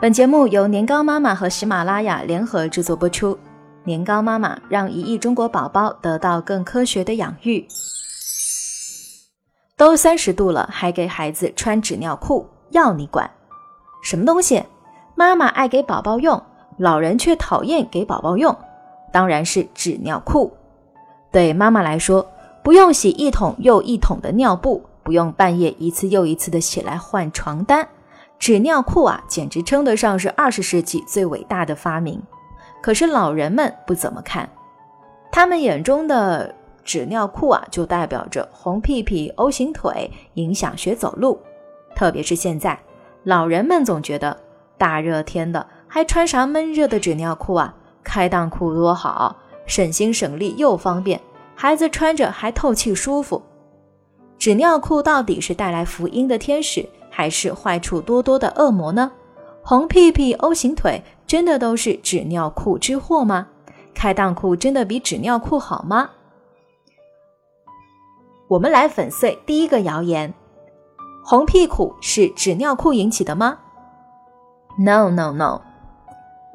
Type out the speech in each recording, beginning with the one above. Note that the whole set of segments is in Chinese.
本节目由年糕妈妈和喜马拉雅联合制作播出。年糕妈妈让一亿中国宝宝得到更科学的养育。都三十度了，还给孩子穿纸尿裤，要你管？什么东西？妈妈爱给宝宝用，老人却讨厌给宝宝用，当然是纸尿裤。对妈妈来说，不用洗一桶又一桶的尿布，不用半夜一次又一次的起来换床单。纸尿裤啊，简直称得上是二十世纪最伟大的发明。可是老人们不怎么看，他们眼中的纸尿裤啊，就代表着红屁屁、O 型腿，影响学走路。特别是现在，老人们总觉得大热天的还穿啥闷热的纸尿裤啊？开裆裤多好，省心省力又方便，孩子穿着还透气舒服。纸尿裤到底是带来福音的天使？还是坏处多多的恶魔呢？红屁屁、O 型腿真的都是纸尿裤之祸吗？开裆裤真的比纸尿裤好吗？我们来粉碎第一个谣言：红屁股是纸尿裤引起的吗？No No No，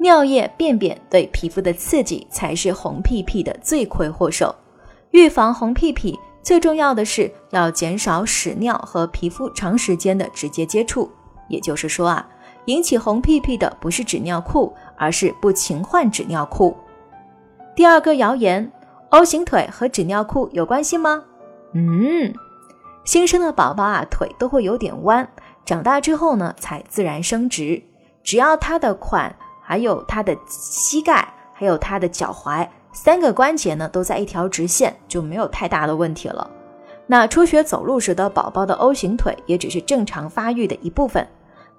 尿液、便便对皮肤的刺激才是红屁屁的罪魁祸首。预防红屁屁。最重要的是要减少屎尿和皮肤长时间的直接接触，也就是说啊，引起红屁屁的不是纸尿裤，而是不勤换纸尿裤。第二个谣言，O 型腿和纸尿裤有关系吗？嗯，新生的宝宝啊，腿都会有点弯，长大之后呢才自然伸直。只要他的髋，还有他的膝盖，还有他的脚踝。三个关节呢都在一条直线，就没有太大的问题了。那初学走路时的宝宝的 O 型腿也只是正常发育的一部分，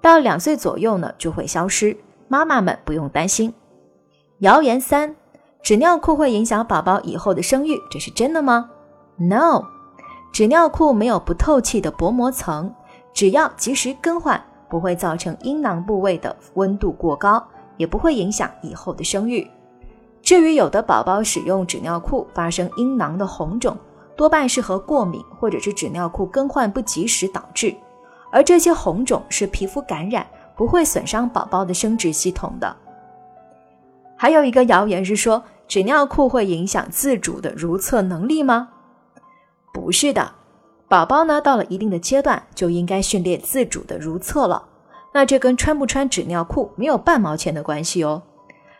到两岁左右呢就会消失，妈妈们不用担心。谣言三：纸尿裤会影响宝宝以后的生育，这是真的吗？No，纸尿裤没有不透气的薄膜层，只要及时更换，不会造成阴囊部位的温度过高，也不会影响以后的生育。至于有的宝宝使用纸尿裤发生阴囊的红肿，多半是和过敏或者是纸尿裤更换不及时导致，而这些红肿是皮肤感染，不会损伤宝宝的生殖系统的。还有一个谣言是说纸尿裤会影响自主的如厕能力吗？不是的，宝宝呢到了一定的阶段就应该训练自主的如厕了，那这跟穿不穿纸尿裤没有半毛钱的关系哦。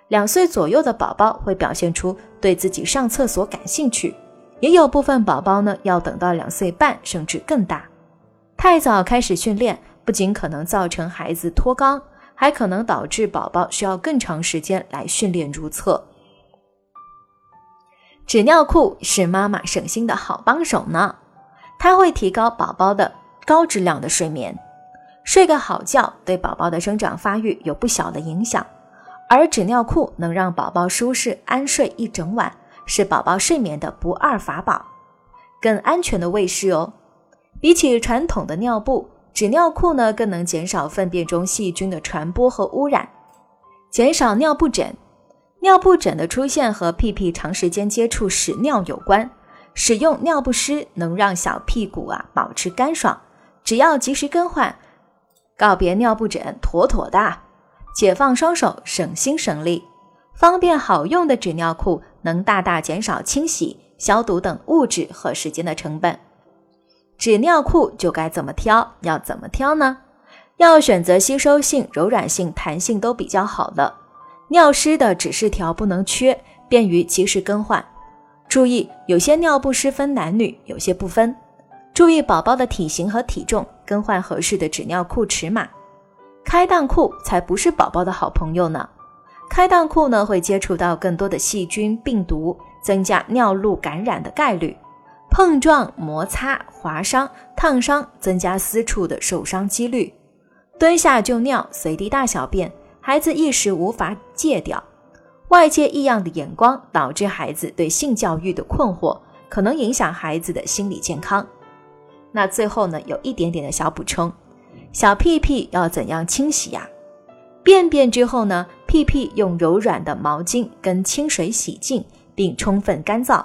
两岁左右的宝宝会表现出对自己上厕所感兴趣，也有部分宝宝呢要等到两岁半甚至更大。太早开始训练，不仅可能造成孩子脱肛，还可能导致宝宝需要更长时间来训练如厕。纸尿裤是妈妈省心的好帮手呢，它会提高宝宝的高质量的睡眠，睡个好觉对宝宝的生长发育有不小的影响。而纸尿裤能让宝宝舒适安睡一整晚，是宝宝睡眠的不二法宝，更安全的卫士哦。比起传统的尿布，纸尿裤呢更能减少粪便中细菌的传播和污染，减少尿布疹。尿布疹的出现和屁屁长时间接触屎尿有关，使用尿不湿能让小屁股啊保持干爽，只要及时更换，告别尿布疹，妥妥的。解放双手，省心省力，方便好用的纸尿裤能大大减少清洗、消毒等物质和时间的成本。纸尿裤就该怎么挑？要怎么挑呢？要选择吸收性、柔软性、弹性都比较好的，尿湿的指示条不能缺，便于及时更换。注意，有些尿不湿分男女，有些不分。注意宝宝的体型和体重，更换合适的纸尿裤尺码。开裆裤才不是宝宝的好朋友呢。开裆裤呢会接触到更多的细菌、病毒，增加尿路感染的概率。碰撞、摩擦、划伤、烫伤，增加私处的受伤几率。蹲下就尿，随地大小便，孩子一时无法戒掉。外界异样的眼光导致孩子对性教育的困惑，可能影响孩子的心理健康。那最后呢，有一点点的小补充。小屁屁要怎样清洗呀？便便之后呢，屁屁用柔软的毛巾跟清水洗净，并充分干燥。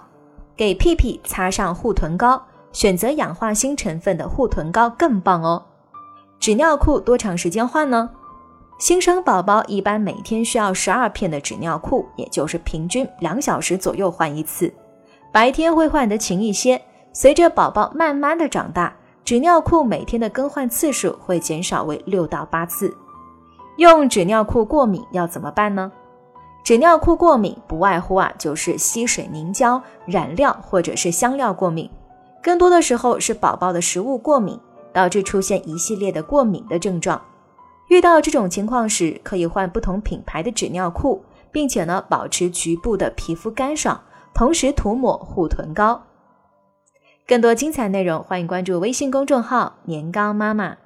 给屁屁擦上护臀膏，选择氧化锌成分的护臀膏更棒哦。纸尿裤多长时间换呢？新生宝宝一般每天需要十二片的纸尿裤，也就是平均两小时左右换一次。白天会换得勤一些，随着宝宝慢慢的长大，纸尿裤每天的更换次数会减少为六到八次。用纸尿裤过敏要怎么办呢？纸尿裤过敏不外乎啊就是吸水凝胶、染料或者是香料过敏，更多的时候是宝宝的食物过敏，导致出现一系列的过敏的症状。遇到这种情况时，可以换不同品牌的纸尿裤，并且呢保持局部的皮肤干爽，同时涂抹护臀膏。更多精彩内容，欢迎关注微信公众号“年糕妈妈”。